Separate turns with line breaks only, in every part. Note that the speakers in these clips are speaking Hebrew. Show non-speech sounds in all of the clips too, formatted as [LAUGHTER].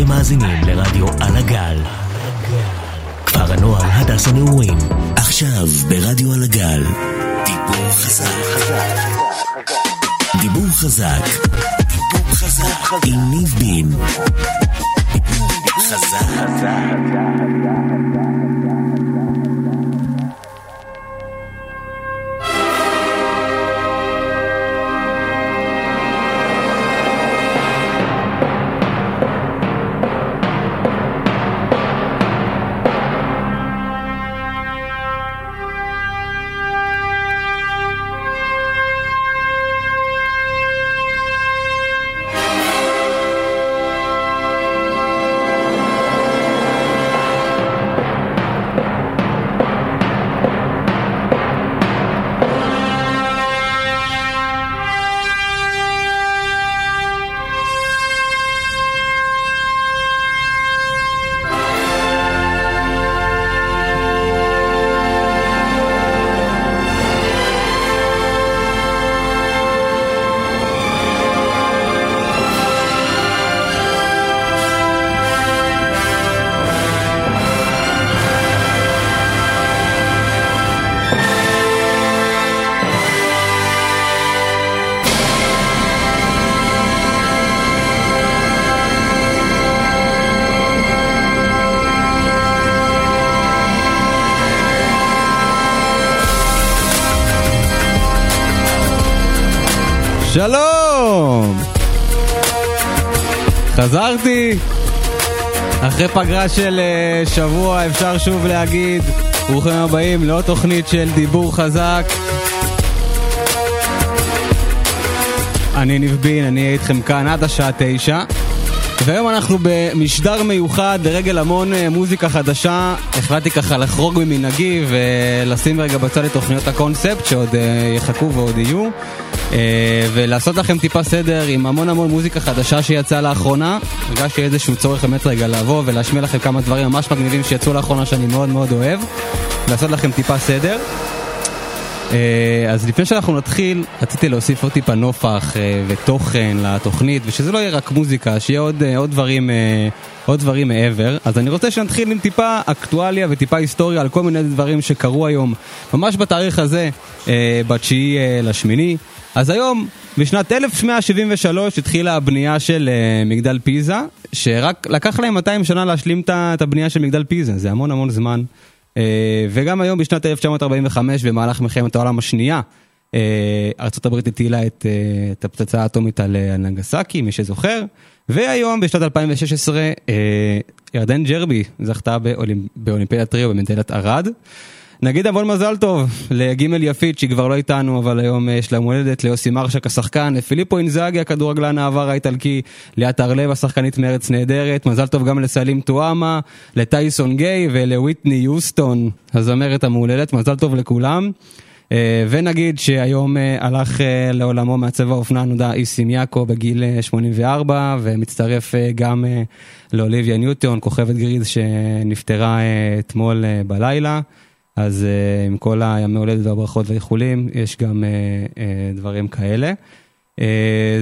אתם מאזינים לרדיו על הגל. כפר הנוער הדס הנעורים, עכשיו ברדיו על הגל. דיבור חזק. דיבור חזק. דיבור חזק. עם ניב בין. דיבור חזק.
שלום! חזרתי! אחרי פגרה של אה, שבוע אפשר שוב להגיד ברוכים הבאים לעוד תוכנית של דיבור חזק. אני ניב אני אהיה איתכם כאן עד השעה תשע. והיום אנחנו במשדר מיוחד לרגל המון אה, מוזיקה חדשה. החלטתי ככה לחרוג ממנהגי ולשים רגע בצד את תוכניות הקונספט שעוד אה, יחכו ועוד יהיו. אה, ולעשות לכם טיפה סדר עם המון המון מוזיקה חדשה שיצאה לאחרונה. הרגשתי איזשהו צורך באמת רגע לבוא ולהשמיע לכם כמה דברים ממש מגניבים שיצאו לאחרונה שאני מאוד מאוד אוהב. לעשות לכם טיפה סדר. אז לפני שאנחנו נתחיל, רציתי להוסיף עוד טיפה נופח ותוכן לתוכנית, ושזה לא יהיה רק מוזיקה, שיהיה עוד, עוד, דברים, עוד דברים מעבר. אז אני רוצה שנתחיל עם טיפה אקטואליה וטיפה היסטוריה על כל מיני דברים שקרו היום, ממש בתאריך הזה, בתשיעי לשמיני. אז היום, בשנת 1173 התחילה הבנייה של מגדל פיזה, שרק לקח להם 200 שנה להשלים את הבנייה של מגדל פיזה, זה המון המון זמן. וגם היום בשנת 1945 במהלך מלחמת העולם השנייה ארה"ב הטילה את, את הפצצה האטומית על נגסקי, מי שזוכר, והיום בשנת 2016 ירדן ג'רבי זכתה באולימפ, באולימפיאדת טריו במדליית ארד. נגיד המון מזל טוב לגימל יפית שהיא כבר לא איתנו אבל היום יש לה מולדת ליוסי מרשק השחקן, לפיליפו אינזאגי הכדורגלן העבר האיטלקי, ליאת הרלב השחקנית מארץ נהדרת, מזל טוב גם לסלים טואמה, לטייסון גיי ולוויטני יוסטון הזמרת המהוללת, מזל טוב לכולם. ונגיד שהיום הלך לעולמו מעצב האופנה הנודע איסים יאקו בגיל 84 ומצטרף גם לאוליביה ניוטון, כוכבת גריז שנפטרה אתמול בלילה. אז uh, עם כל הימי הולדת והברכות והאיחולים, יש גם uh, uh, דברים כאלה. Uh,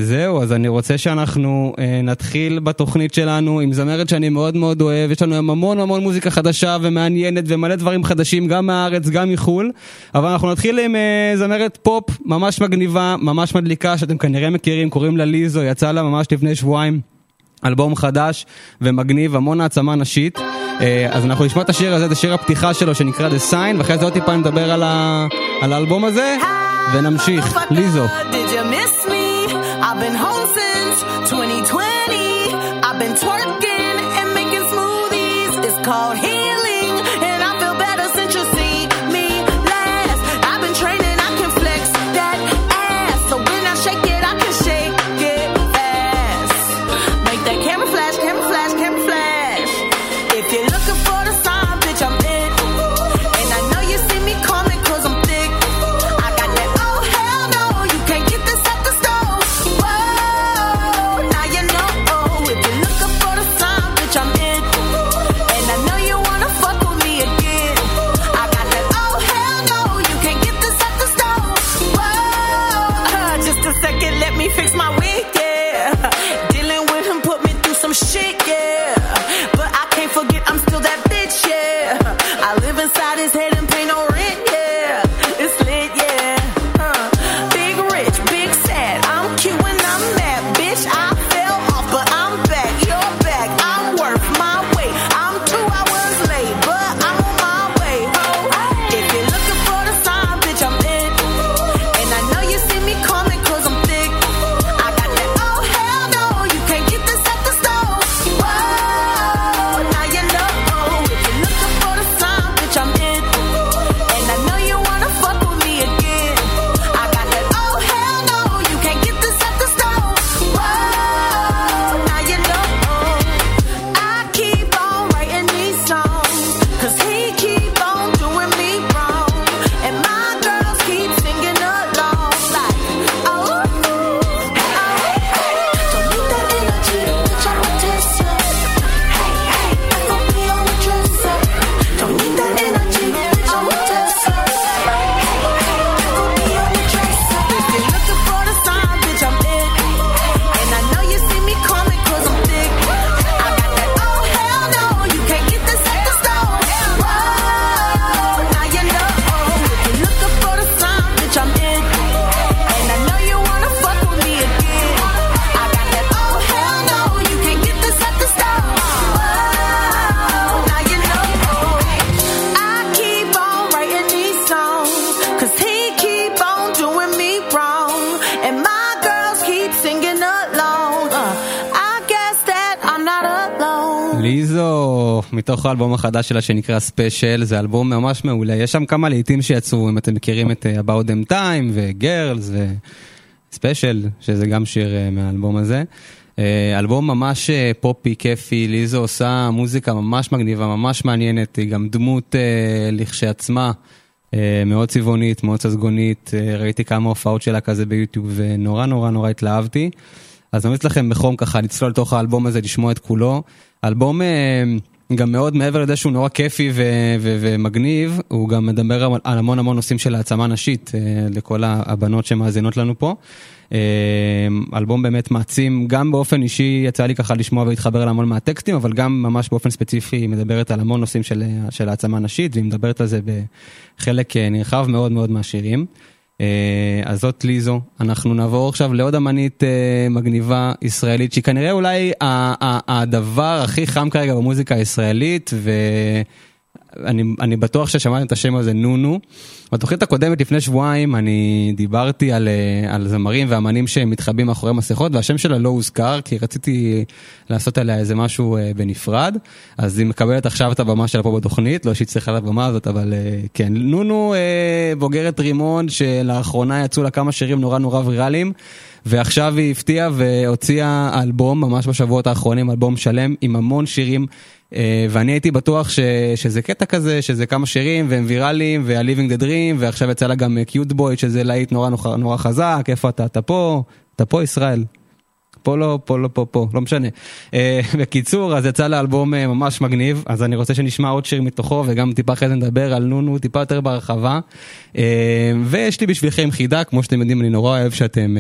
זהו, אז אני רוצה שאנחנו uh, נתחיל בתוכנית שלנו עם זמרת שאני מאוד מאוד אוהב, יש לנו היום המון המון מוזיקה חדשה ומעניינת ומלא דברים חדשים, גם מהארץ, גם מחו"ל, אבל אנחנו נתחיל עם uh, זמרת פופ ממש מגניבה, ממש מדליקה, שאתם כנראה מכירים, קוראים לה ליזו, יצא לה ממש לפני שבועיים. אלבום חדש ומגניב, המון העצמה נשית. אז אנחנו נשמע את השיר הזה, זה שיר הפתיחה שלו שנקרא The Sign, ואחרי זה עוד טיפה נדבר על, ה... על האלבום הזה, ונמשיך. ליזו. called second, let me fix my wig, yeah. ליזו, מתוך האלבום החדש שלה שנקרא Special, זה אלבום ממש מעולה, יש שם כמה להיטים שיצאו, אם אתם מכירים את אה, About Damn Time ו Grrrls ו Special, שזה גם שיר אה, מהאלבום הזה. אה, אלבום ממש פופי, כיפי, ליזו עושה מוזיקה ממש מגניבה, ממש מעניינת, היא גם דמות לכשעצמה. מאוד צבעונית, מאוד ססגונית, ראיתי כמה הופעות שלה כזה ביוטיוב ונורא נורא נורא התלהבתי. אז אני ממליץ לכם בחום ככה לצלול לתוך האלבום הזה, לשמוע את כולו. אלבום אה, גם מאוד מעבר לזה שהוא נורא כיפי ו- ו- ומגניב, הוא גם מדבר על המון המון נושאים של העצמה נשית אה, לכל הבנות שמאזינות לנו פה. אה, אלבום באמת מעצים, גם באופן אישי יצא לי ככה לשמוע ולהתחבר להמון מהטקסטים, אבל גם ממש באופן ספציפי היא מדברת על המון נושאים של, של העצמה נשית, והיא מדברת על זה בחלק נרחב מאוד מאוד מהשירים. אה, אז זאת ליזו, אנחנו נעבור עכשיו לעוד אמנית אה, מגניבה ישראלית שהיא כנראה אולי הדבר הכי חם כרגע במוזיקה הישראלית ואני בטוח ששמעתם את השם הזה נונו. בתוכנית הקודמת לפני שבועיים אני דיברתי על, אה, על זמרים ואמנים שמתחבאים מאחורי מסכות והשם שלה לא הוזכר כי רציתי לעשות עליה איזה משהו אה, בנפרד אז היא מקבלת עכשיו את הבמה שלה פה בתוכנית לא שהיא צריכה את הבמה הזאת אבל אה, כן נונו בוגרת רימון שלאחרונה יצאו לה כמה שירים נורא נורא ויראליים ועכשיו היא הפתיעה והוציאה אלבום ממש בשבועות האחרונים אלבום שלם עם המון שירים אה, ואני הייתי בטוח ש, שזה קטע כזה, שזה כמה שירים והם ויראליים וה-Living the Dream ועכשיו יצא לה גם קיוט בוי שזה להיט נורא נורא, נורא חזק, איפה אתה? אתה פה? אתה פה ישראל. פה לא, פה לא, פה, פה, לא משנה. אה, [LAUGHS] בקיצור, אז יצא לאלבום אה, ממש מגניב, אז אני רוצה שנשמע עוד שיר מתוכו וגם טיפה אחרי זה נדבר על נונו טיפה יותר בהרחבה. ויש לי בשבילכם חידה, כמו שאתם יודעים, אני נורא אוהב שאתם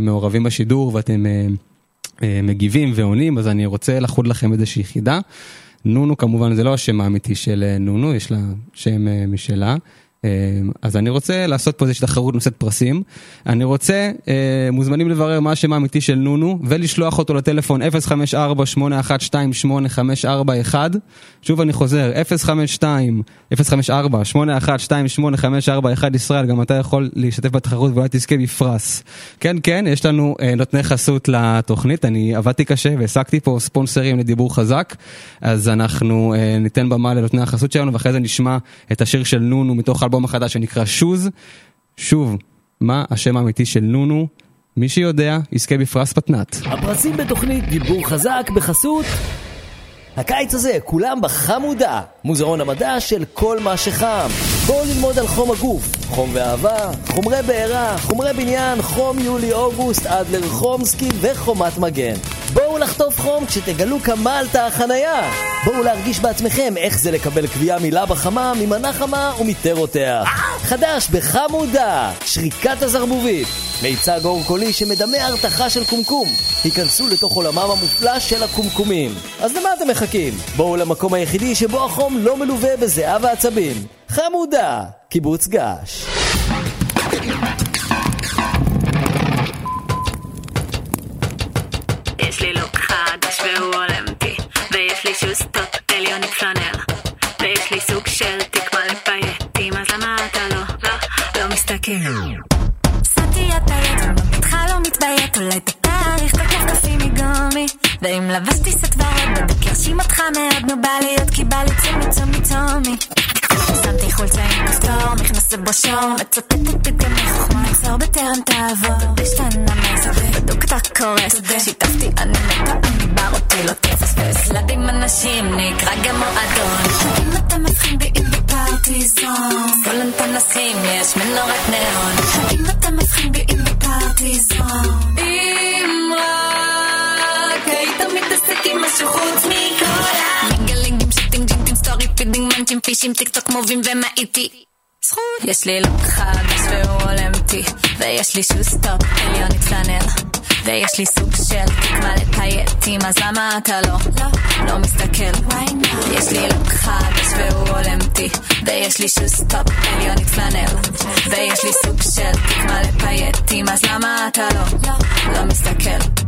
מעורבים בשידור ואתם מגיבים ועונים, אז אני רוצה לחוד לכם איזושהי חידה. נונו כמובן זה לא השם האמיתי של אה, נונו, יש לה שם אה, משלה. אה, אז אני רוצה לעשות פה איזושהי תחרות נושאת פרסים. אני רוצה, מוזמנים לברר מה השם האמיתי של נונו ולשלוח אותו לטלפון 054-812-8541. שוב אני חוזר, 052-054-812-8541 ישראל, גם אתה יכול להשתתף בתחרות ואולי תזכה בפרס. כן, כן, יש לנו נותני חסות לתוכנית, אני עבדתי קשה והעסקתי פה ספונסרים לדיבור חזק, אז אנחנו ניתן במה לנותני החסות שלנו ואחרי זה נשמע את השיר של נונו מתוך האלבום החדש שנקרא שוז. שוב, מה השם האמיתי של נונו? מי שיודע, יזכה בפרס פתנת.
הפרסים בתוכנית דיבור חזק בחסות הקיץ הזה כולם בחמודה, מוזיאון המדע של כל מה שחם. בואו ללמוד על חום הגוף, חום ואהבה, חומרי בעירה, חומרי בניין, חום יולי-אוגוסט עד לרחומסקי וחומת מגן. בואו לחטוף חום כשתגלו כמה עלתה החנייה. בואו להרגיש בעצמכם איך זה לקבל קביעה מלבה חמה, ממנה חמה ומטרותיה. חדש בחמודה, שריקת הזרבובית. מיצג אור קולי שמדמה הרתחה של קומקום. היכנסו לתוך עולמם המופלא של הקומקומים. אז למה אתם מחכים? בואו למקום היחידי שבו החום לא מלווה בזיעה ועצבים. חמודה, קיבוץ געש.
יש לי לוק חדש והוא הולם אותי ויש לי שוסטות עליונית פלנר ויש לי סוג של תיק מלא פייטים אז למה אתה לא, לא, לא מסתכל? שמתי את היד ומביטך לא מתביית אולי תתאריך תקף קפי מגומי. ואם לבשתי סט ורוד בקרשים אותך מאוד נו בא להיות כי בא לי צומי צומי צומי נכנס לבושור, מצטטת את גמי חוכמה, עצור בטרם תעבור, השתנה מסר, בדוק אתה קורס, שיתפתי אני מתה, אני בר אותי לא תפספס, לדים אנשים נקרא גם מועדון, אם אתם מבחין בי בפרטיזון, סולן פנסים יש מנורת נאון, אם אתם מבחין בי בפרטיזון, אם רק היית מתעסק עם משהו חוץ מכל ה... סטורי פידינג מנצ'ים פישים טיק טוק מובים ומה איתי זכות יש לי לוק חדש והוא הולם אותי ויש לי שוסטופ עליונית פלנל ויש לי סוג של תקווה לפייטים אז למה אתה לא, לא, לא מסתכל. יש לי לוק חדש והוא הולם אותי ויש לי שוסטופ עליונית פלנל ויש לי סוג של תקווה לפייטים אז למה אתה לא, לא, לא מסתכל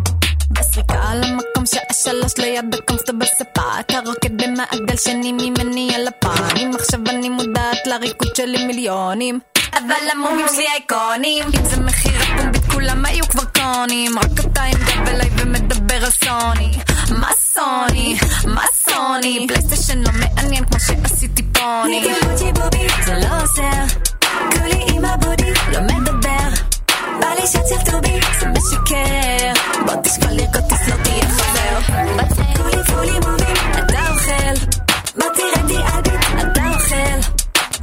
שלוש ליד הקומפט בשפה אתה רוקד במעגל שני ממני על הפעמים עכשיו אני מודעת לריקוד שלי מיליונים. אבל המומים שלי אייקונים. אם זה מחיר הפומבית כולם היו כבר קונים. רק אתה עם גב אליי ומדבר על סוני. מה סוני? מה סוני? פלייסטיישן לא מעניין כמו שעשיתי פוני. זה לא עוזר. כולי עם הבודי לא מדבר. בא לי שיצלטו בי, זה משקר. בוא תשקול לרקוד תסלול תהיה חוזר. כולי פולי מובים, אתה אוכל. בוא תראה דיאבית, אתה אוכל.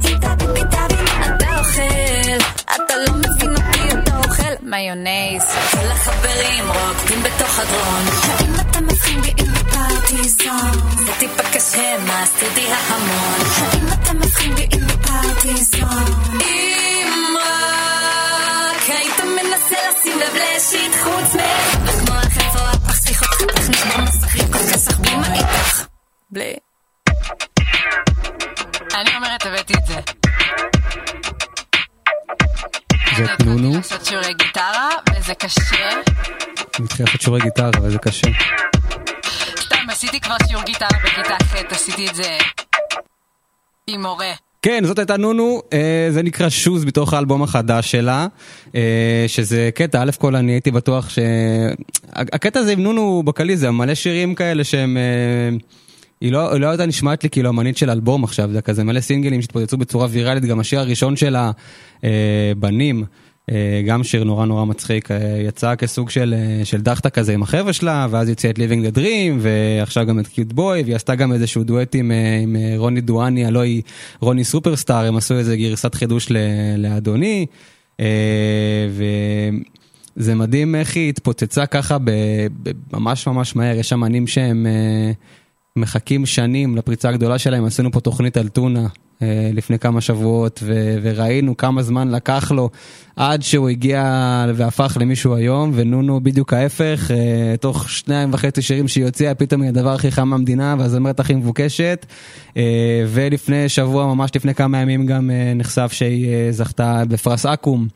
אם תבין פיתבין, אתה אוכל. אתה לא מבין אותי, אתה אוכל מיונז. כל החברים רוקדים בתוך הדרון. האם אתה מבחין בי אם בפרטיזון? זה טיפה קשה, מה עשיתי ההמון? האם אתה מבחין בי אם בפרטיזון? שים לב לשיט חוץ מ... כמו החלפה, הפח שיחות, הפח נשבר מסחרים, כל כסח בלי מעיטח. בלי. אני אומרת,
הבאתי את זה.
זאת נונו.
לעשות שיעורי גיטרה, וזה קשה.
אני מתחיל לעשות שיעורי גיטרה, וזה קשה.
סתם, עשיתי כבר שיעור גיטרה בכיתה ח', עשיתי את זה עם מורה.
כן, זאת הייתה נונו, אה, זה נקרא שוז בתוך האלבום החדש שלה, אה, שזה קטע, א' כל אני הייתי בטוח ש... הקטע הזה עם נונו בקלי זה מלא שירים כאלה שהם... אה, היא לא, לא הייתה נשמעת לי כאילו אמנית של אלבום עכשיו, זה כזה מלא סינגלים שהתפוצצו בצורה ויראלית, גם השיר הראשון שלה, אה, בנים, גם שיר נורא נורא מצחיק, אה, יצא כסוג של, אה, של דחתה כזה עם החבר'ה שלה, ואז יצא את Living the Dream, ועכשיו גם את קיוט בוי, והיא עשתה גם איזשהו דואט עם, אה, עם אה, רוני דואני, הלוא היא רוני סופרסטאר, הם עשו איזה גרסת חידוש לאדוני, אה, וזה מדהים איך היא התפוצצה ככה ממש ממש מהר, יש אמנים שהם... אה, מחכים שנים לפריצה הגדולה שלהם, עשינו פה תוכנית על טונה. אה, לפני כמה שבועות ו- וראינו כמה זמן לקח לו עד שהוא הגיע והפך למישהו היום ונונו בדיוק ההפך, אה, תוך שניים וחצי שירים שהיא הוציאה פתאום היא הדבר הכי חם במדינה והזמרת הכי מבוקשת אה, ולפני שבוע ממש לפני כמה ימים גם אה, נחשף שהיא אה, זכתה בפרס אקו"ם.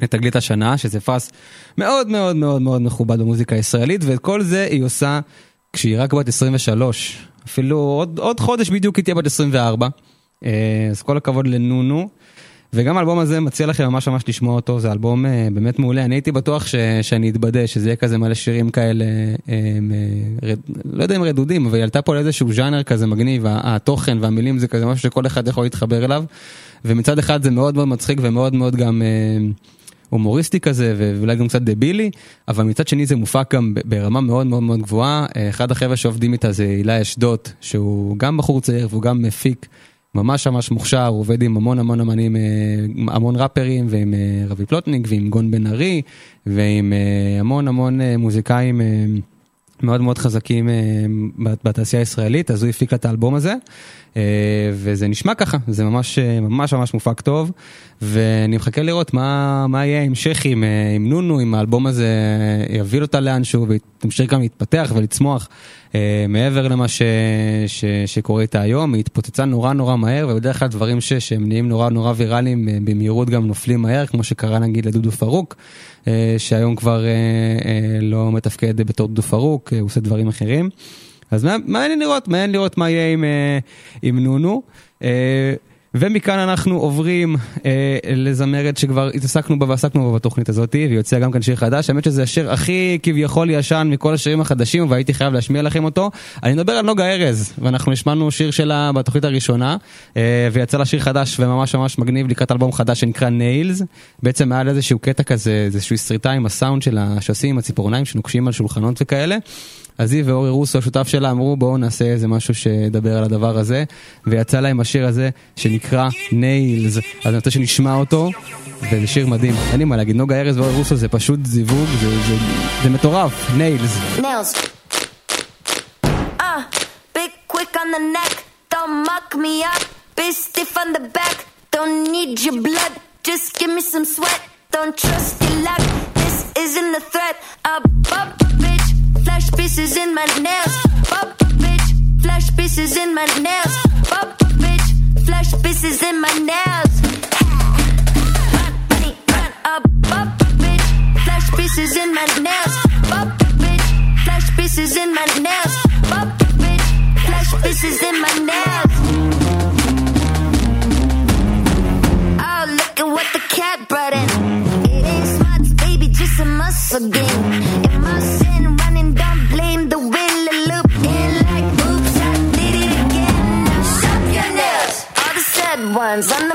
לתגלית השנה, שזה פרס מאוד מאוד מאוד מאוד מכובד במוזיקה הישראלית, ואת כל זה היא עושה כשהיא רק בת 23. אפילו עוד, עוד חודש בדיוק היא תהיה בת 24. אה, אז כל הכבוד לנונו. וגם האלבום הזה מציע לכם ממש ממש לשמוע אותו, זה אלבום אה, באמת מעולה, אני הייתי בטוח ש, שאני אתבדה, שזה יהיה כזה מלא שירים כאלה, אה, אה, רד, לא יודע אם רדודים, אבל היא עלתה פה לאיזשהו ז'אנר כזה מגניב, התוכן והמילים זה כזה משהו שכל אחד יכול להתחבר אליו, ומצד אחד זה מאוד מאוד מצחיק ומאוד מאוד גם... הומוריסטי כזה ואולי גם קצת דבילי, אבל מצד שני זה מופק גם ברמה מאוד מאוד מאוד גבוהה. אחד החבר'ה שעובדים איתה זה אילי אשדוד, שהוא גם בחור צעיר והוא גם מפיק ממש ממש מוכשר, עובד עם המון המון אמנים, אה, המון ראפרים ועם אה, רבי פלוטניק ועם גון בן ארי ועם אה, המון המון מוזיקאים. מאוד מאוד חזקים בת- בתעשייה הישראלית, אז הוא הפיק את האלבום הזה, וזה נשמע ככה, זה ממש ממש ממש מופק טוב, ואני מחכה לראות מה, מה יהיה ההמשך עם, עם נונו, אם האלבום הזה יביא אותה לאנשהו ותמשיך גם להתפתח ולצמוח מעבר למה ש, ש, שקורה איתה היום, היא התפוצצה נורא נורא מהר, ובדרך כלל דברים ש, שהם נהיים נורא נורא ויראליים אה, במהירות גם נופלים מהר, כמו שקרה נגיד לדודו פרוק, אה, שהיום כבר אה, אה, לא מתפקד בתור דודו פרוק, אה, הוא עושה דברים אחרים. אז מע- מעניין לראות, מעניין לראות מה יהיה עם, אה, עם נונו. ומכאן אנחנו עוברים אה, לזמרת שכבר התעסקנו בה ועסקנו בה בתוכנית הזאת, והיא הוציאה גם כאן שיר חדש, האמת שזה השיר הכי כביכול ישן מכל השירים החדשים, והייתי חייב להשמיע לכם אותו. אני מדבר על נוגה ארז, ואנחנו השמענו שיר שלה בתוכנית הראשונה, אה, ויצא לה שיר חדש וממש ממש מגניב לקראת אלבום חדש שנקרא ניילס. בעצם היה לה איזשהו קטע כזה, איזושהי סריטה עם הסאונד שלה, שעושים עם הציפורניים שנוקשים על שולחנות וכאלה. אז היא ואורי רוסו, השותף שלה, אמרו בואו נעשה איזה משהו שידבר על הדבר הזה, ויצא להם השיר הזה שנקרא ניילס. אז אני רוצה שנשמע אותו, וזה שיר מדהים. אין לי מה להגיד, נוגה ארז ואורי רוסו זה פשוט זיווג, זה, זה, זה מטורף, ניילס.
nails. Uh, quick on the neck, don't muck me up. Big stiff on the back, don't need your blood. Just give me some sweat, don't trust your luck. Isn't a threat. A bump a bitch, flash pieces in my nails. Bump a bitch, flash pieces in my nails. Bump a bitch, flash pieces in my nails. Run, money, run, a bump a bitch, flash pieces in my nails. Bump a bitch, flash pieces in my nails. Bump a bitch, flash pieces in my nails. A muscle game. In my sin, running, don't blame the will loop. In like, oops, I did it again. Now shop your nails. All the sad ones on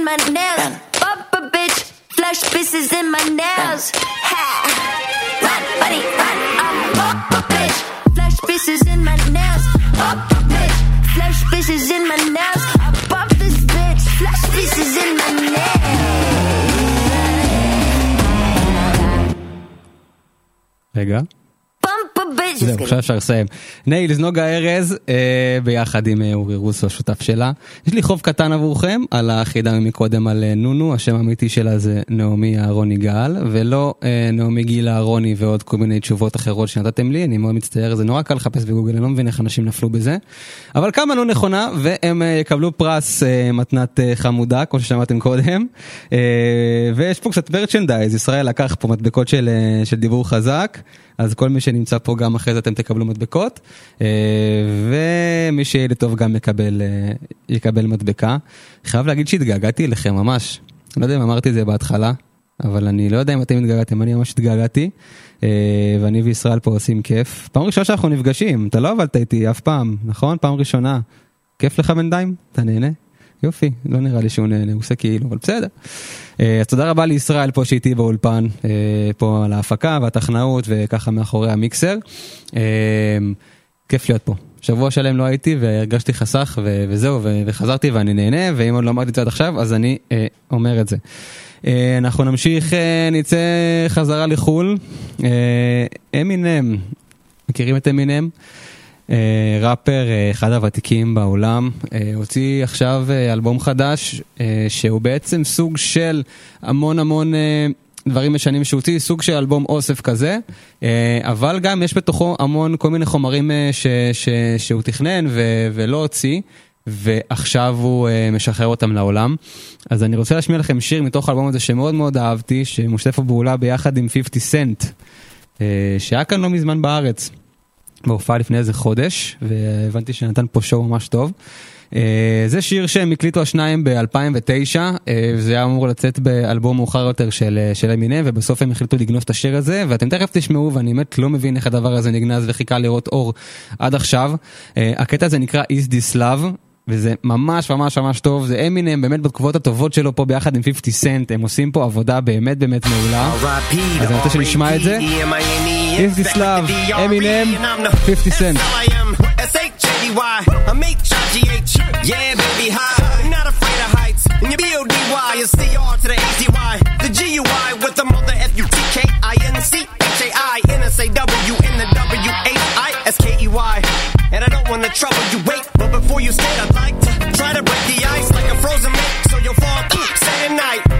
in my nails. Bump a bitch. Flash pieces in my nails. Ha! Run, buddy, run. I bump a bitch. Flash pieces in my nails. Bump a bitch. Flash pieces in my nails. I bump this bitch. Flash pieces in my nails.
רגע. זהו, עכשיו אפשר לסיים. ניילס, נוגה ארז, אה, ביחד עם אה, אורי רוסו, השותף שלה. יש לי חוב קטן עבורכם על החידה מקודם על אה, נונו, השם האמיתי שלה זה נעמי אהרון יגאל, ולא נעמי גילה אהרוני ועוד כל מיני תשובות אחרות שנתתם לי, אני מאוד מצטער, זה נורא קל לחפש בגוגל, אני לא מבין איך אנשים נפלו בזה. אבל כמה לא נכונה, והם יקבלו פרס מתנת חמודה, כמו ששמעתם קודם. ויש פה קצת מרצ'נדייז, ישראל לקח פה מדבקות של, של דיבור חזק. אז כל מי שנמצא פה גם אחרי זה אתם תקבלו מדבקות, אה, ומי שיהיה לי טוב גם יקבל, אה, יקבל מדבקה. חייב להגיד שהתגעגעתי אליכם ממש, לא יודע אם אמרתי את זה בהתחלה, אבל אני לא יודע אם אתם התגעגעתם, אני ממש התגעגעתי, אה, ואני וישראל פה עושים כיף. פעם ראשונה שאנחנו נפגשים, אתה לא עבדת איתי אף פעם, נכון? פעם ראשונה. כיף לך בינתיים? אתה נהנה? יופי, לא נראה לי שהוא נהנה, הוא עושה כאילו, אבל בסדר. אה, אז תודה רבה לישראל פה שאיתי באולפן, אה, פה על ההפקה והטכנאות וככה מאחורי המיקסר. אה, כיף להיות פה. שבוע שלם לא הייתי והרגשתי חסך ו- וזהו ו- וחזרתי ואני נהנה ואם עוד לא אמרתי את זה עד עכשיו אז אני אה, אומר את זה. אה, אנחנו נמשיך, אה, נצא חזרה לחו"ל. אה, אמינם, מכירים את אמינם? אה, ראפר, אה, אחד הוותיקים בעולם, אה, הוציא עכשיו אלבום חדש שהוא בעצם סוג של המון המון דברים ישנים שהוא הוציא, סוג של אלבום אוסף כזה, אבל גם יש בתוכו המון כל מיני חומרים ש, ש, שהוא תכנן ו, ולא הוציא. ועכשיו הוא משחרר אותם לעולם. אז אני רוצה להשמיע לכם שיר מתוך האלבום הזה שמאוד מאוד אהבתי, שמושתף פה פעולה ביחד עם 50 סנט, שהיה כאן לא מזמן בארץ. בהופעה לפני איזה חודש, והבנתי שנתן פה שואו ממש טוב. Uh, זה שיר שהם הקליטו השניים ב-2009, uh, זה היה אמור לצאת באלבום מאוחר יותר של, uh, של אמינם, ובסוף הם החליטו לגנוז את השיר הזה, ואתם תכף תשמעו, ואני באמת לא מבין איך הדבר הזה נגנז וחיכה לראות אור עד עכשיו. הקטע הזה נקרא Is This Love. וזה ממש ממש ממש טוב, זה אמינם באמת בתקופות הטובות שלו פה ביחד עם 50 סנט, הם עושים פה עבודה באמת באמת מעולה. אז אני רוצה שנשמע את זה. This Love, אמינם, 50 סנט.
Not and your B-O-D-Y is C-R to the A-Z-Y, the G-U-I with the mother F-U-T-K-I-N-C, H-A-I-N-S-A-W, in the W-H-I-S-K-E-Y, and I don't wanna trouble you, wait, but before you stay, I'd like to try to break the ice like a frozen lake, so you'll fall through, say night,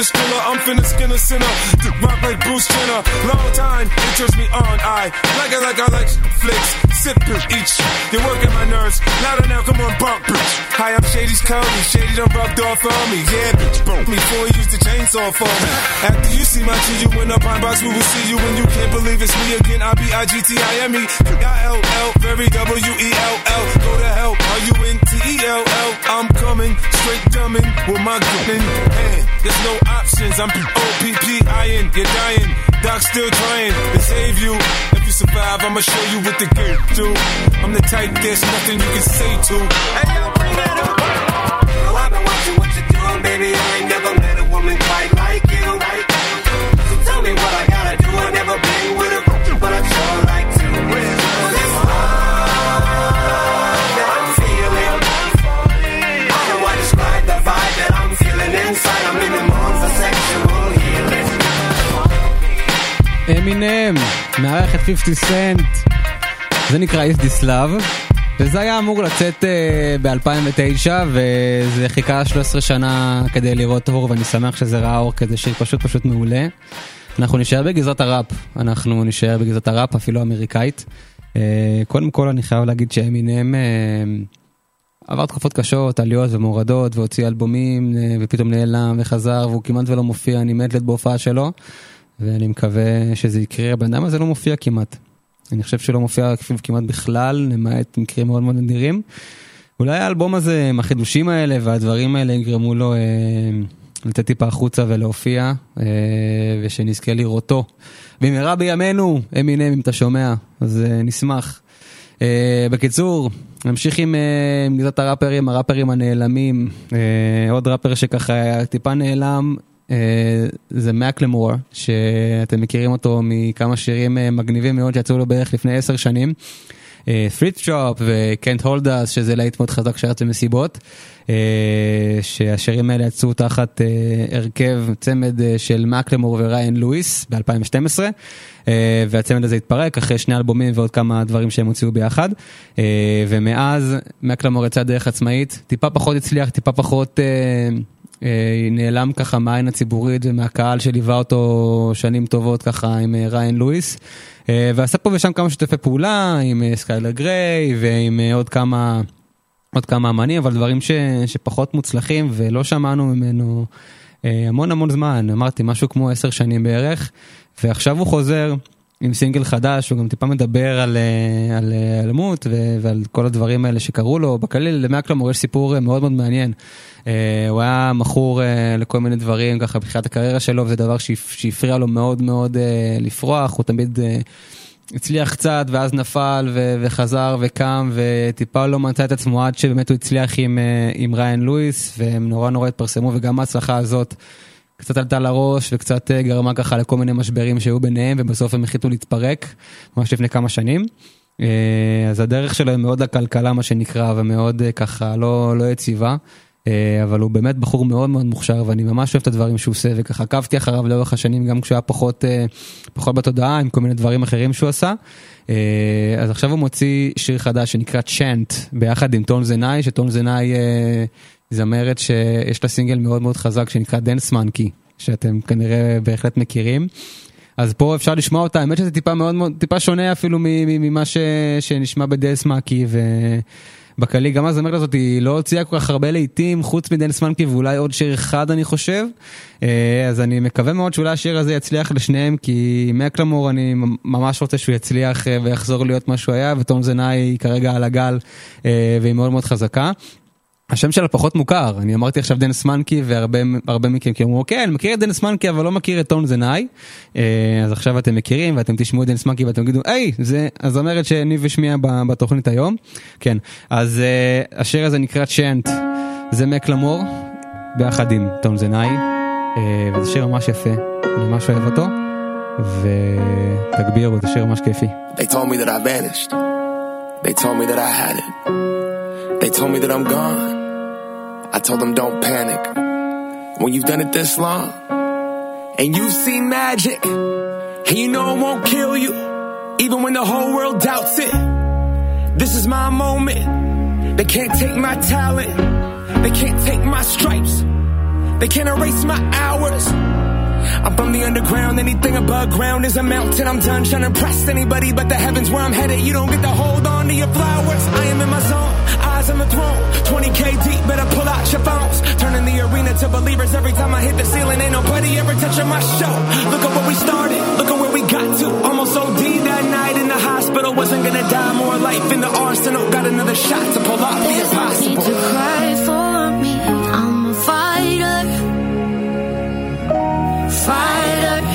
skrilla, I'm finna skin a sinner. Dick rock like Bruce Jenner. Long time, it turns me on. I like it like I like flicks. Sipping each. You're working my nerves. Louder now, come on, bump, bitch. Hi, I'm Shady's Cody. Shady done rubbed off on me. Yeah, bitch, me before you use the chainsaw for me. After you see my G, you in a pine box, we will see you when you can't believe it's me again. I B I G T I M E. I L L, very W E L L. Go to hell, are you in T E L L? I'm coming, straight dumbing with my gunning hand. There's no options, I'm O P P I N. You're dying, Doc still trying to save you. If you survive, I'ma show you what the game do. I'm the type there's nothing you can say to. Hey, yo, bring that up.
אמינם, מארח את 50 סנט, זה נקרא Is This Love, וזה היה אמור לצאת uh, ב-2009, וזה חיכה 13 שנה כדי לראות אור, ואני שמח שזה ראה אור, כי זה שיר פשוט פשוט מעולה. אנחנו נשאר בגזרת הראפ, אנחנו נשאר בגזרת הראפ, אפילו אמריקאית. Uh, קודם כל אני חייב להגיד שאמינם... Uh, עבר תקופות קשות, עליות ומורדות, והוציא אלבומים, אה, ופתאום נעלם וחזר, והוא כמעט ולא מופיע, אני מת לת בהופעה שלו, ואני מקווה שזה יקרה. הבן אדם הזה לא מופיע כמעט. אני חושב שלא מופיע כמעט בכלל, למעט מקרים מאוד מאוד נדירים. אולי האלבום הזה, עם החידושים האלה והדברים האלה יגרמו לו אה, לצאת טיפה החוצה ולהופיע, אה, ושנזכה לראותו. במהרה בימינו, אמינם, אם אתה שומע, אז אה, נשמח. Uh, בקיצור, נמשיך עם, uh, עם גזרת הראפרים, הראפרים הנעלמים. Uh, עוד ראפר שככה טיפה נעלם, זה מקלמור, שאתם מכירים אותו מכמה שירים uh, מגניבים מאוד שיצאו לו בערך לפני עשר שנים. פריט שופ וקנט הולדס שזה להיט מאוד חזק שיצא במסיבות שהשירים האלה יצאו תחת הרכב צמד של מקלמור וריין לואיס ב-2012 והצמד הזה התפרק אחרי שני אלבומים ועוד כמה דברים שהם הוציאו ביחד ומאז מקלמור יצא דרך עצמאית טיפה פחות הצליח טיפה פחות נעלם ככה מהעין הציבורית ומהקהל שליווה אותו שנים טובות ככה עם ריאן לואיס. ועשה פה ושם כמה שיתופי פעולה עם סקיילר גריי ועם עוד כמה עוד כמה אמנים אבל דברים ש, שפחות מוצלחים ולא שמענו ממנו המון המון זמן אמרתי משהו כמו עשר שנים בערך ועכשיו הוא חוזר עם סינגל חדש הוא גם טיפה מדבר על על אלימות ועל כל הדברים האלה שקרו לו בכללי למקלמור יש סיפור מאוד מאוד מעניין. הוא היה מכור לכל מיני דברים ככה בתחילת הקריירה שלו וזה דבר שהפריע לו מאוד מאוד לפרוח הוא תמיד הצליח קצת ואז נפל וחזר וקם וטיפה לא מצא את עצמו עד שבאמת הוא הצליח עם, עם ריין לואיס והם נורא נורא התפרסמו וגם ההצלחה הזאת קצת עלתה לראש וקצת גרמה ככה לכל מיני משברים שהיו ביניהם ובסוף הם החליטו להתפרק ממש לפני כמה שנים. אז הדרך שלו היא מאוד לכלכלה מה שנקרא ומאוד ככה לא, לא יציבה. אבל הוא באמת בחור מאוד מאוד מוכשר ואני ממש אוהב את הדברים שהוא עושה וככה עקבתי אחריו לאורך השנים גם כשהוא היה פחות פחות בתודעה עם כל מיני דברים אחרים שהוא עשה. אז עכשיו הוא מוציא שיר חדש שנקרא צ'אנט ביחד עם טון זנאי שטון זנאי זמרת שיש לה סינגל מאוד מאוד חזק שנקרא Dance Monkey שאתם כנראה בהחלט מכירים. אז פה אפשר לשמוע אותה האמת שזה טיפה מאוד מאוד טיפה שונה אפילו ממה שנשמע ב Dance Monkey. בכללי גם הזמרת הזאת היא לא הוציאה כל כך הרבה להיטים חוץ מ Dance Monkey ואולי עוד שיר אחד אני חושב אז אני מקווה מאוד שאולי השיר הזה יצליח לשניהם כי מקלמור אני ממש רוצה שהוא יצליח ויחזור להיות מה שהוא היה ו Tones and I כרגע על הגל והיא מאוד מאוד חזקה. השם שלה פחות מוכר. אני אמרתי עכשיו Dance Monkey והרבה מכם כאילו כן מכיר את Dance Monkey אבל לא מכיר את Tones and I. אז עכשיו אתם מכירים ואתם תשמעו את Dance Monkey ואתם תגידו היי זה הזמרת שניב השמיע בתוכנית היום. כן. אז השיר הזה נקרא Chant זה מקלמור ביחד עם Tones and I. וזה שיר ממש יפה אני ממש אוהב אותו. ותגבירו זה שיר ממש כיפי.
They told me that I vanished. They told me that I had it. They told me that I'm gone. I told them don't panic. When you've done it this long, and you've seen magic, and you know it won't kill you, even when the whole world doubts it. This is my moment. They can't take my talent. They can't take my stripes. They can't erase my hours. I'm from the underground, anything above ground is a mountain. I'm done trying to impress anybody but the heavens where I'm headed. You don't get to hold on to your flowers. I am in my zone, eyes on the throne. 20k deep, better pull out your phones. Turning the arena to believers every time I hit the ceiling. Ain't nobody ever touching my show. Look at where we started, look at where we got to. Almost OD that night in the hospital. Wasn't gonna die, more life in the arsenal. Got another shot to pull off the
Need
impossible.
to cry for Fighter.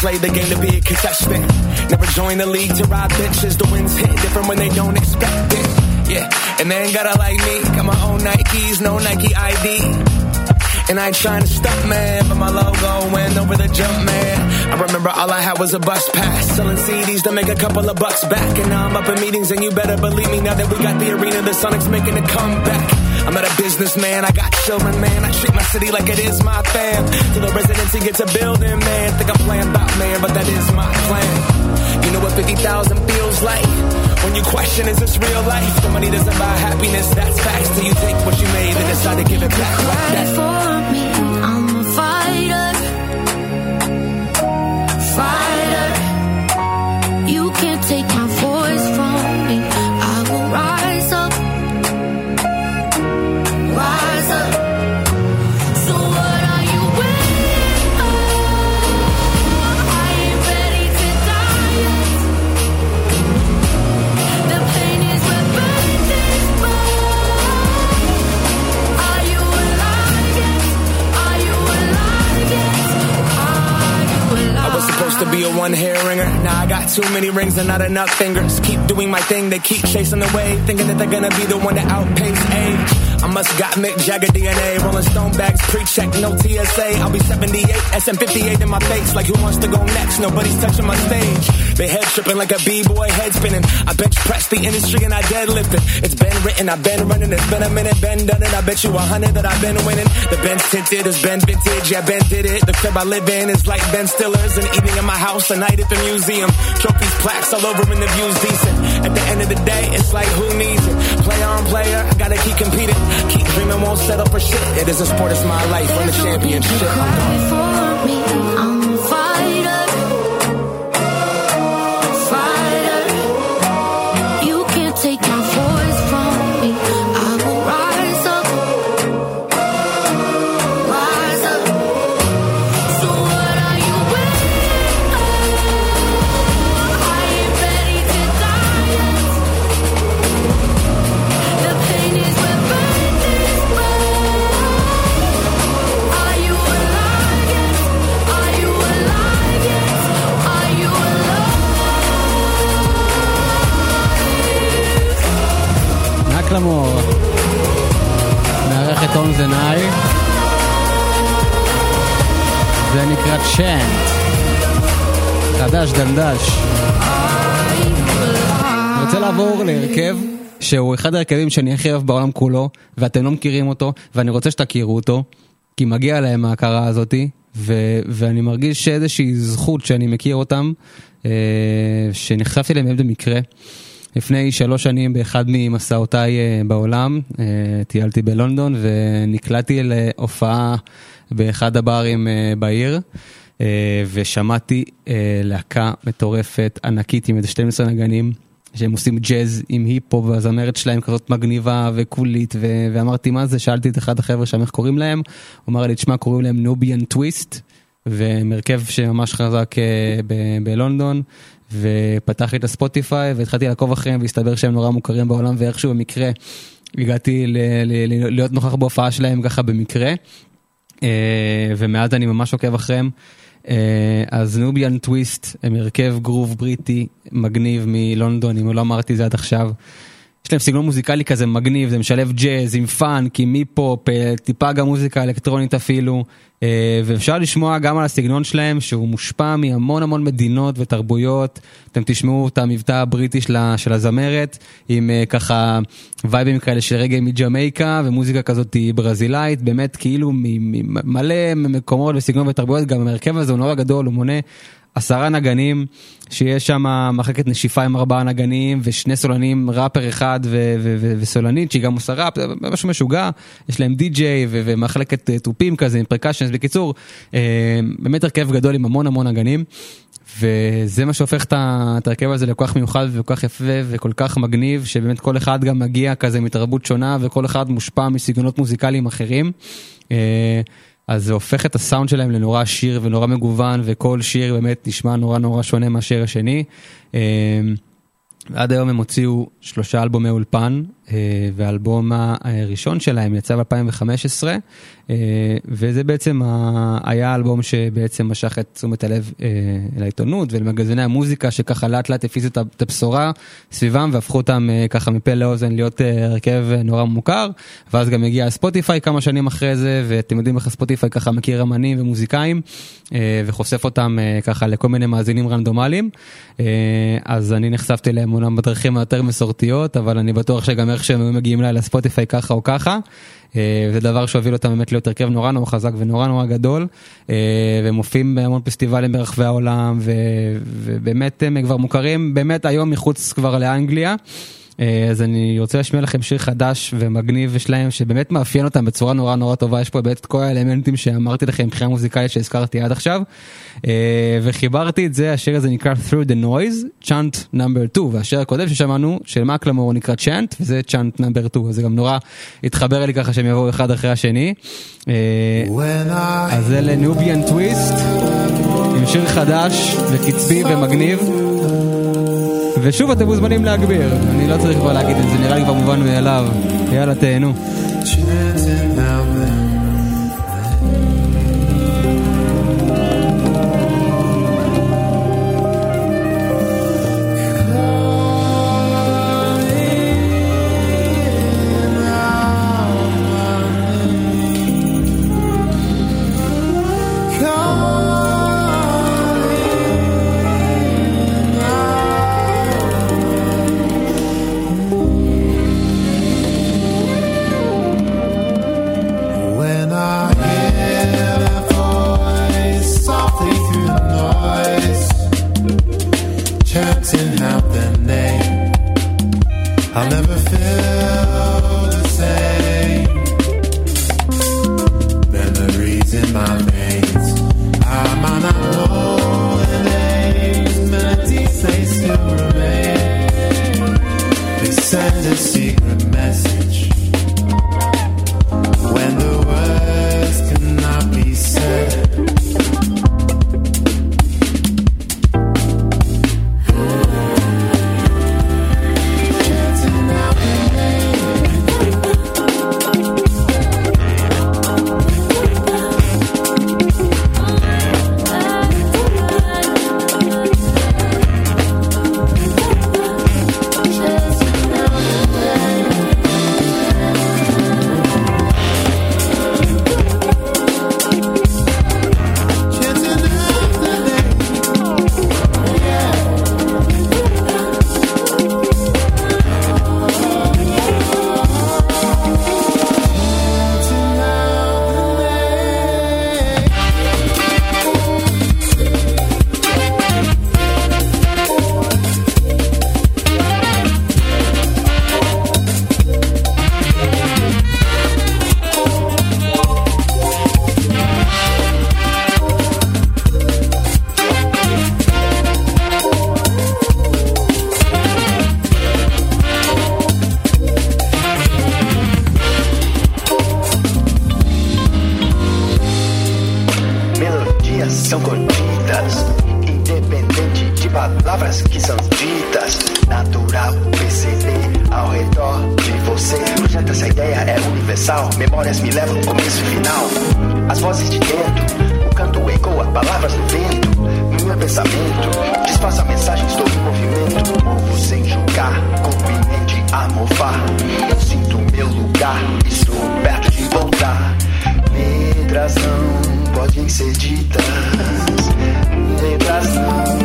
Played the game to be a contestant. Never join the league to ride bitches. The winds hit different when they don't expect it. Yeah, and they ain't gotta like me. Got my own Nikes, no Nike ID. And I ain't trying to stop, man, but my logo went over the jump, man. I remember all I had was a bus pass, selling CDs to make a couple of bucks back. And now I'm up in meetings, and you better believe me, now that we got the arena, the Sonics making a comeback. I'm not a businessman, I got children, man. I treat my city like it is my fam. To the residency gets a building, man. Think I'm playing Batman, but that is my plan. You know what 50,000 feels like? When you question, is this real life? The money doesn't buy happiness, that's facts. Till you take what you made and decide to give it back like that.
for me. I'm a fighter. Fighter. You can't take my
Supposed to be a one hair ringer. Now I got too many rings and not enough fingers. Keep doing my thing, they keep chasing the wave, thinking that they're gonna be the one to outpace age. I must got Mick Jagger DNA, Rolling Stone bags, pre-check, no TSA. I'll be 78, SM58 in my face, like who wants to go next? Nobody's touching my stage. They head tripping like a b-boy, head spinning. I bench press the industry and I deadlift it. It's been written, I've been running, it's been a minute, been done it. I bet you a hundred that I've been winning. The Ben's tinted, it's been vintage, yeah, Ben did it. The crib I live in is like Ben Stiller's. An evening in my house, a night at the museum. Trophies, plaques all over and the view's decent. At the end of the day, it's like who needs it? Player on player, I gotta keep competing. Keep dreaming, won't settle for shit. It is a sport, it's my life, win the championship.
שהוא אחד ההרכבים שאני הכי אוהב בעולם כולו, ואתם לא מכירים אותו, ואני רוצה שתכירו אותו, כי מגיע להם ההכרה הזאתי, ואני מרגיש איזושהי זכות שאני מכיר אותם, אה, שנחשפתי אליהם במקרה. לפני שלוש שנים באחד ממסעותיי אה, בעולם, אה, טיילתי בלונדון ונקלעתי להופעה באחד הברים אה, בעיר. אה, ושמעתי אה, להקה מטורפת ענקית עם איזה 12 נגנים שהם עושים ג'אז עם היפ-הופ והזמרת שלהם כזאת מגניבה וקולית ו- ואמרתי מה זה שאלתי את אחד החבר'ה שם איך קוראים להם הוא אמר לי תשמע קוראים להם Nubiyan Twist והם הרכב שממש חזק אה, ב- בלונדון ופתחתי את הספוטיפיי והתחלתי לעקוב אחריהם והסתבר שהם נורא מוכרים בעולם ואיכשהו במקרה הגעתי ל- ל- ל- להיות נוכח בהופעה שלהם ככה במקרה אה, ומאז אני ממש עוקב אחריהם. אה, אז Nubiyan Twist הם הרכב גרוב בריטי מגניב מלונדון אם לא אמרתי זה עד עכשיו יש להם סגנון מוזיקלי כזה מגניב, זה משלב ג'אז עם פאנק, עם היפ-הופ, אה, טיפה גם מוזיקה אלקטרונית אפילו, אה, ואפשר לשמוע גם על הסגנון שלהם שהוא מושפע מהמון המון מדינות ותרבויות, אתם תשמעו את המבטא הבריטי של ה- של הזמרת, עם אה, ככה וייבים כאלה של רגע מג'מייקה ומוזיקה כזאת ברזילאית, באמת כאילו מ- מ- מלא מקומות וסגנון ותרבויות, גם ההרכב הזה הוא נורא גדול, הוא מונה עשרה נגנים, שיש שם מחלקת נשיפה עם ארבעה נגנים ושני סולנים, ראפר אחד ו- ו- ו- וסולנית שהיא גם עושה ראפ, משהו משוגע, יש להם די-ג'יי ו- ומחלקת אה, תופים כזה עם פרקשנס, בקיצור, אה, באמת הרכב גדול עם המון המון נגנים. וזה מה שהופך את ההרכב הזה לכל כך מיוחד וכל כך יפה וכל כך מגניב, שבאמת כל אחד גם מגיע כזה מתרבות שונה וכל אחד מושפע מסגנונות מוזיקליים אחרים. אז זה הופך את הסאונד שלהם לנורא עשיר ונורא מגוון וכל שיר באמת נשמע נורא נורא שונה מהשיר השני. אה, עד היום הם הוציאו שלושה אלבומי אולפן והאלבום הראשון שלהם יצא ב-2015 אה, וזה בעצם היה האלבום שבעצם משך את תשומת הלב אה, לעיתונות ולמגזיני המוזיקה שככה לאט לאט הפיצו את הבשורה סביבם והפכו אותם אה, ככה מפה לאוזן להיות אה, הרכב אה, נורא מוכר. ואז גם הגיע ספוטיפיי כמה שנים אחרי זה ואתם יודעים איך ספוטיפיי ככה מכיר אמנים ומוזיקאים אה, וחושף אותם אה, ככה לכל מיני מאזינים רנדומליים. אה, אז אני נחשפתי אליהם אומנם בדרכים היותר מסורתיות אבל אני בטוח שגם איך שהם היו מגיעים אליי לספוטיפיי ככה או ככה. אה, זה דבר שהוביל אותם באמת להיות הרכב נורא נורא חזק ונורא נורא גדול אה, והם מופיעים בהמון פסטיבלים ברחבי העולם ובאמת הם כבר מוכרים באמת היום מחוץ כבר לאנגליה. אה, אז אני רוצה להשמיע לכם שיר חדש ומגניב שלהם שבאמת מאפיין אותם בצורה נורא נורא טובה. יש פה באמת את כל האלמנטים שאמרתי לכם מבחינה מוזיקלית שהזכרתי עד עכשיו. אה, וחיברתי את זה השיר הזה נקרא through the noise chant number 2 והשיר הקודם ששמענו של מקלמור נקרא chant וזה chant number 2 אז זה גם נורא התחבר לי ככה שהם יבואו אחד אחרי השני. אה, אז זה לנוביאן טוויסט עם שיר חדש וקצבי ומגניב. ושוב אתם מוזמנים להגביר, אני לא צריך כבר להגיד את זה, נראה לי כבר מובן מאליו. יאללה תהנו.
They send a secret message
as vozes de dentro. O canto ecoa palavras no vento. No meu pensamento, disfarça mensagens todo o movimento. Povo sem julgar, continente a mofar. Eu sinto meu lugar, estou perto de voltar. Letras não podem ser ditas. Letras não.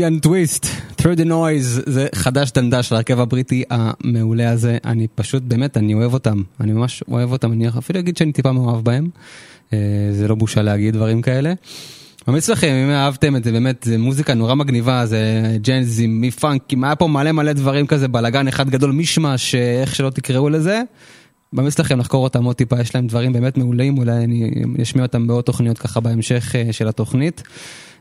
Nubian Twist, through the noise, זה חדש דנדש של ההרכב הבריטי המעולה הזה, אני פשוט באמת, אני אוהב אותם, אני ממש אוהב אותם, אני אפילו אגיד שאני טיפה מאוהב בהם, אה, זה לא בושה להגיד דברים כאלה. ממליץ לכם, אם אהבתם את זה, באמת, זה מוזיקה נורא מגניבה, זה ג'אנזים, מפאנקים, היה פה מלא מלא דברים כזה, בלאגן אחד גדול, מישמש, אה, איך שלא תקראו לזה. ממליץ לכם לחקור אותם עוד טיפה, יש להם דברים באמת מעולים, אולי אני אשמיע אותם בעוד תוכניות ככה בהמשך אה, של התוכנית.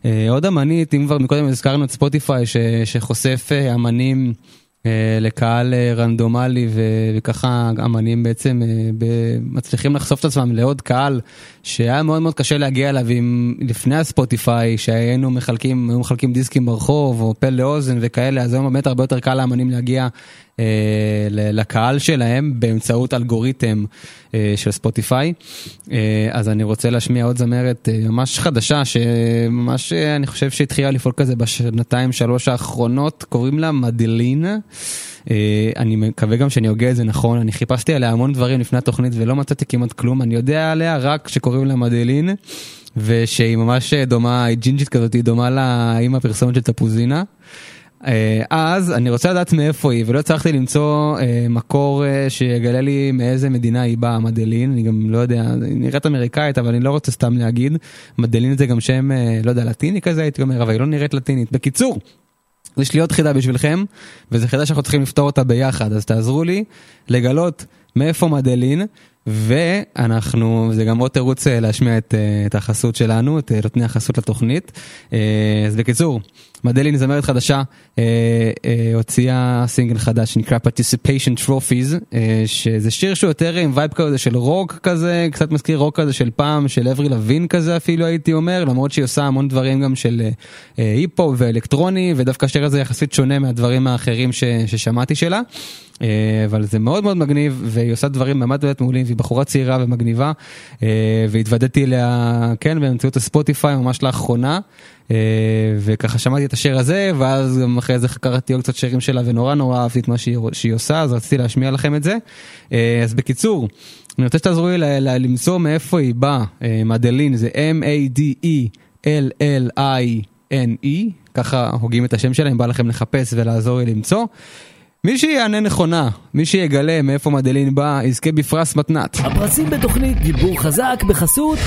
אה, עוד אמנית, אם כבר מקודם הזכרנו את ספוטיפיי ש, שחושף אה, אמנים אה, לקהל רנדומלי וככה אמנים בעצם מצליחים לחשוף את עצמם לעוד קהל שהיה מאוד מאוד קשה להגיע אליו אם לפני הספוטיפיי שהיינו מחלקים, מחלקים דיסקים ברחוב או פה לאוזן וכאלה אז היום באמת הרבה יותר קל לאמנים להגיע לקהל שלהם באמצעות אלגוריתם אה, של ספוטיפיי. אה, אז אני רוצה להשמיע עוד זמרת אה, ממש חדשה שממש אה, אני חושב שהתחילה לפעול כזה בשנתיים שלוש האחרונות קוראים לה מדלין. אה, אני מקווה גם שאני הוגה את זה נכון, אני חיפשתי עליה המון דברים לפני התוכנית ולא מצאתי כמעט כלום, אני יודע עליה רק שקוראים לה מדלין ושהיא ממש דומה, היא ג'ינג'ית כזאת, היא דומה לאמא הפרסומת של תפוזינה. אה, אז אני רוצה לדעת מאיפה היא ולא הצלחתי למצוא אה, מקור אה, שיגלה לי מאיזה מדינה היא באה מדלין. אני גם לא יודע היא נראית אמריקאית אבל אני לא רוצה סתם להגיד. מדלין זה גם שם לא יודע לטיני כזה הייתי אומר אבל היא לא נראית לטינית. בקיצור. יש לי עוד חידה בשבילכם וזו חידה שאנחנו צריכים לפתור אותה ביחד. אז תעזרו לי לגלות מאיפה מדלין ואנחנו זה גם עוד תירוץ להשמיע את, את החסות שלנו את נותני החסות לתוכנית. אז בקיצור מדלין זמרת חדשה אה, אה, הוציאה סינגל חדש שנקרא Participation Trophies אה, שזה שיר שהוא יותר עם וייב כזה של רוק כזה קצת מזכיר רוק כזה של פעם של אבריל לאבין כזה אפילו הייתי אומר למרות שהיא עושה המון דברים גם של אה, היפ-הופ ואלקטרוני ודווקא השיר הזה יחסית שונה מהדברים האחרים ש, ששמעתי שלה. אה, אבל זה מאוד מאוד מגניב והיא עושה דברים באמת באמת מעולים והיא בחורה צעירה ומגניבה אה, והתוודעתי אליה כן באמצעות הספוטיפיי ממש לאחרונה אה, וככה שמעתי את השיר הזה ואז גם אחרי זה קראתי עוד קצת שירים שלה ונורא נורא אהבתי את מה שהיא, שהיא עושה אז רציתי להשמיע לכם את זה אז בקיצור אני רוצה שתעזרו לי למצוא מאיפה היא באה מדלין זה M-A-D-E-L-L-I-N-E ככה הוגים את השם שלהם בא לכם לחפש ולעזור לי למצוא. מי שיענה נכונה, מי שיגלה מאיפה מדלין בא, יזכה בפרס מתנת.
הפרסים בתוכנית דיבור חזק בחסות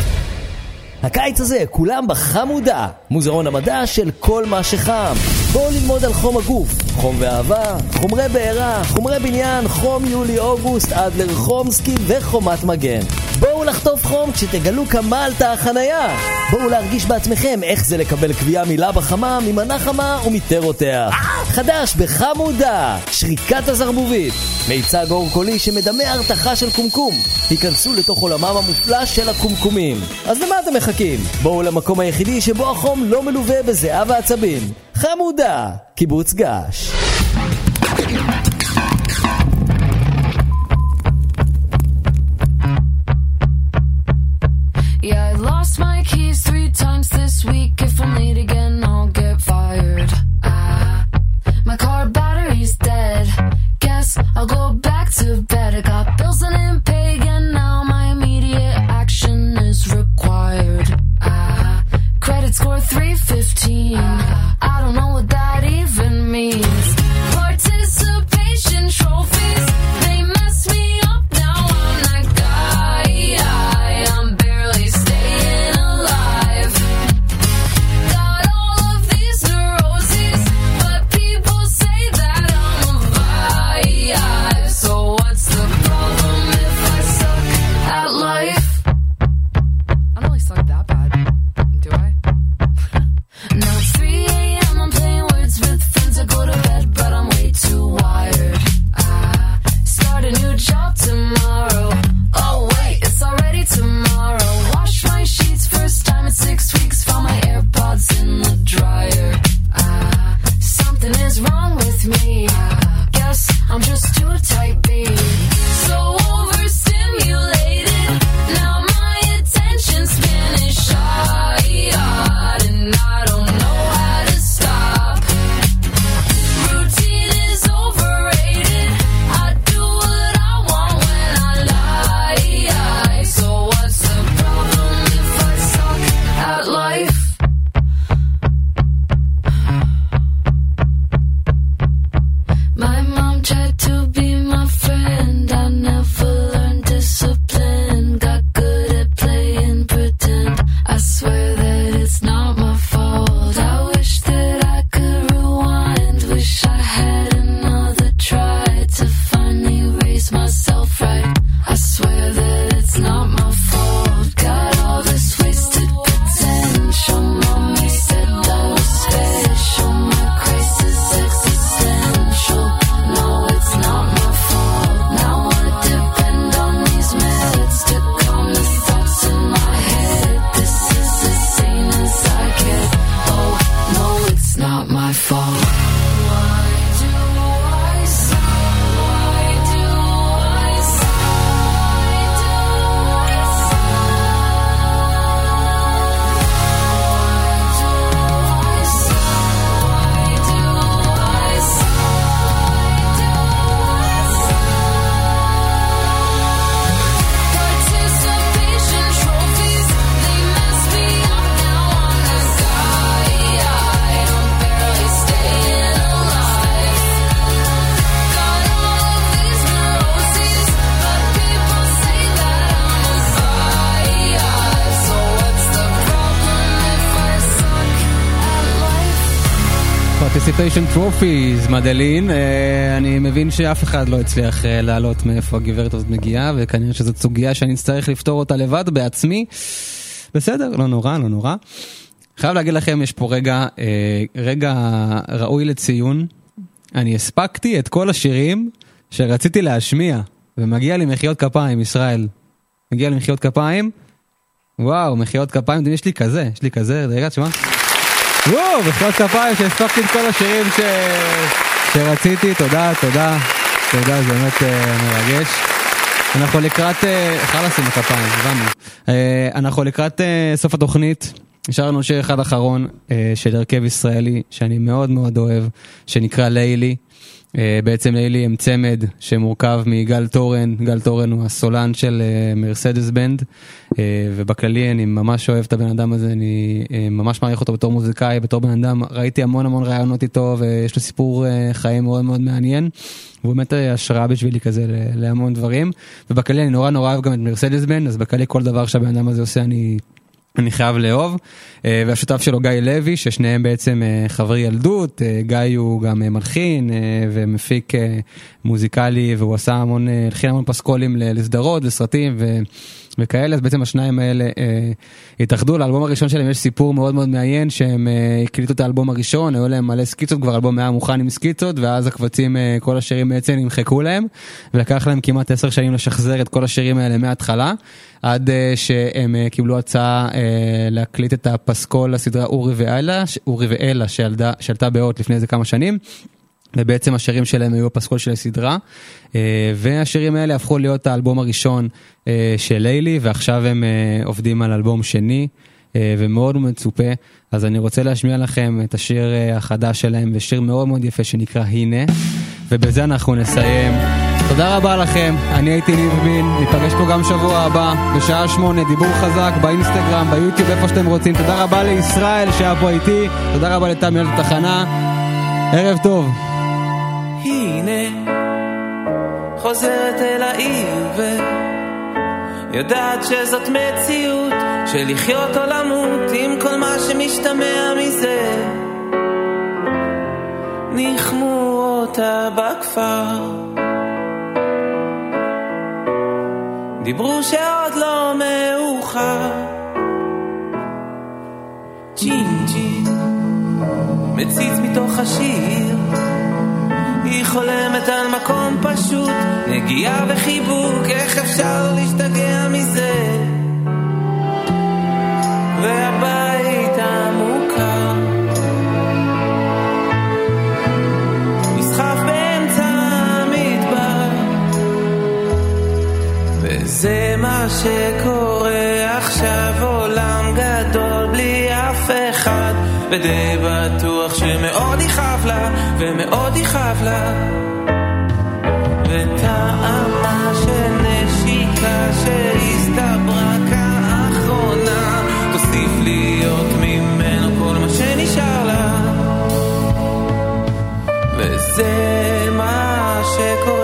הקיץ הזה כולם בחמודה, מוזיאון המדע של כל מה שחם. בואו ללמוד על חום הגוף, חום ואהבה, חומרי בעירה, חומרי בניין, חום יולי-אוגוסט, אדלר חומסקי וחומת מגן. בואו לחטוף חום כשתגלו כמה עלתה החנייה. בואו להרגיש בעצמכם איך זה לקבל קביעה מילה בחמה, ממנה חמה ומטרותיה. חדש בחמודה, שריקת הזרבובית. מיצג אור קולי שמדמה הרתחה של קומקום. היכנסו לתוך עולמם המופלא של הקומקומים. אז למה אתם מחכים? בואו למקום היחידי שבו החום לא מלווה בזיעה ועצבים. חמודה, קיבוץ געש.
I'm just
Participation Trophies, מדלין. אה, אני מבין שאף אחד לא הצליח אה, לעלות מאיפה הגברת הזאת מגיעה, וכנראה שזאת סוגיה שאני אצטרך לפתור אותה לבד בעצמי. בסדר, לא נורא, לא נורא. חייב להגיד לכם, יש פה רגע, אה, רגע ראוי לציון. אני הספקתי את כל השירים שרציתי להשמיע, ומגיע לי מחיאות כפיים, ישראל. מגיע לי מחיאות כפיים. וואו, מחיאות כפיים, יש לי כזה, יש לי כזה, רגע, תשמע. וואו, מחיאות כפיים שהספקתי את כל השירים ש... שרציתי, תודה, תודה, תודה, זה באמת אה, מרגש. אנחנו לקראת, אה, חלאס עם הכפיים, הבנו. אה, אנחנו לקראת אה, סוף התוכנית. נשאר לנו שיר אחד אחרון אה, של הרכב ישראלי שאני מאוד מאוד אוהב, שנקרא לילי. אה, בעצם לילי הם צמד שמורכב מגל תורן, גל תורן הוא הסולן של אה, מרסדס בנד, אה, ובכללי אני ממש אוהב את הבן אדם הזה, אני ממש מעריך אותו בתור מוזיקאי, בתור בן אדם, ראיתי המון המון רעיונות איתו ויש לו סיפור חיים מאוד מאוד מעניין. והוא באמת אה, השראה בשבילי כזה להמון דברים, ובכללי אני נורא נורא אוהב גם את מרסדס בנד, אז בכללי כל דבר שהבן אדם הזה עושה אני... אני חייב לאהוב, אה, והשותף שלו גיא לוי, ששניהם בעצם אה, חברי ילדות, אה, גיא הוא גם מלחין ומפיק מוזיקלי, והוא עשה המון, הלחין המון פסקולים לסדרות, לסרטים ו... וכאלה, אז בעצם השניים האלה אה, התאחדו, לאלבום הראשון שלהם יש סיפור מאוד מאוד מעניין, שהם אה, הקליטו את האלבום הראשון, היו להם מלא סקיצות, כבר האלבום היה מוכן עם סקיצות, ואז הקבצים, אה, כל השירים בעצם נמחקו להם, ולקח להם כמעט עשר שנים לשחזר את כל השירים האלה מההתחלה, עד אה, שהם אה, קיבלו הצעה אה, להקליט את הפסקול לסדרה אורי ואלה, אורי ואלה שעלתה, שעלתה באות לפני איזה כמה שנים. ובעצם השירים שלהם היו הפסקול של הסדרה, והשירים האלה הפכו להיות האלבום הראשון של לילי, ועכשיו הם עובדים על אלבום שני, ומאוד מצופה. אז אני רוצה להשמיע לכם את השיר החדש שלהם, ושיר מאוד מאוד יפה שנקרא הנה, ובזה אנחנו נסיים. תודה רבה לכם, אני הייתי ניב בין, ניפגש פה גם שבוע הבא, בשעה שמונה, דיבור חזק, באינסטגרם, ביוטיוב, איפה שאתם רוצים. תודה רבה לישראל שהיה פה איתי, תודה רבה לתמי על התחנה, ערב טוב.
הנה, חוזרת אל העיר ויודעת שזאת מציאות של לחיות או למות עם כל מה שמשתמע מזה. ניחמו אותה בכפר דיברו שעוד לא מאוחר ג'ין מציץ מתוך השיר היא חולמת על מקום פשוט, נגיעה וחיבוק, איך אפשר להשתגע מזה? והבית שקורה עכשיו, עולם גדול בלי אף אחד ודי בטוח שמאוד יכאב לה, ומאוד יכאב לה וטעמה של נשיקה שהסתברה כאחרונה תוסיף להיות ממנו כל מה שנשאר לה. וזה מה שקורה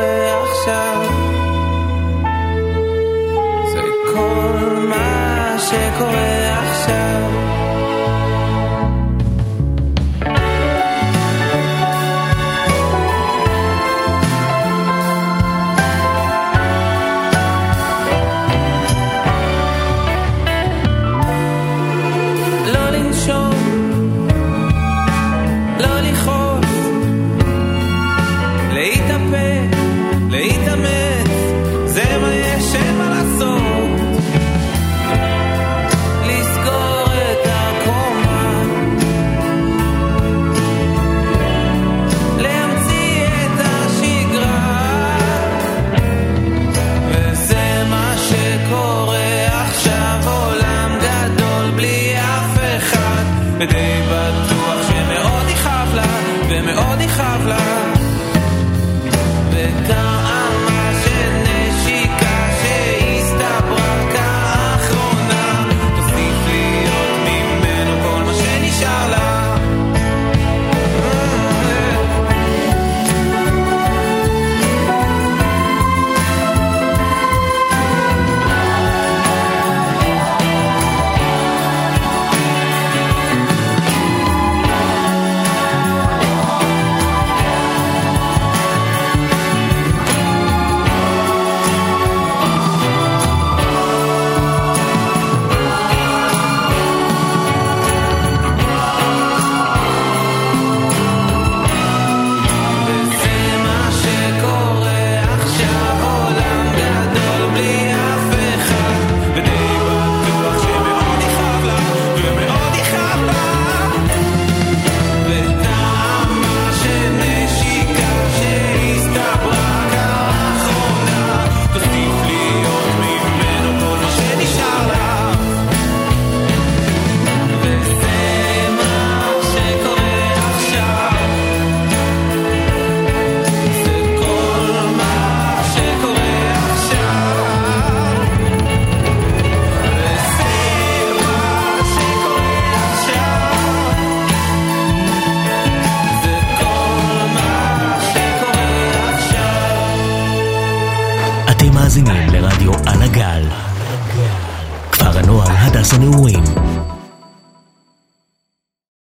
מה שקורה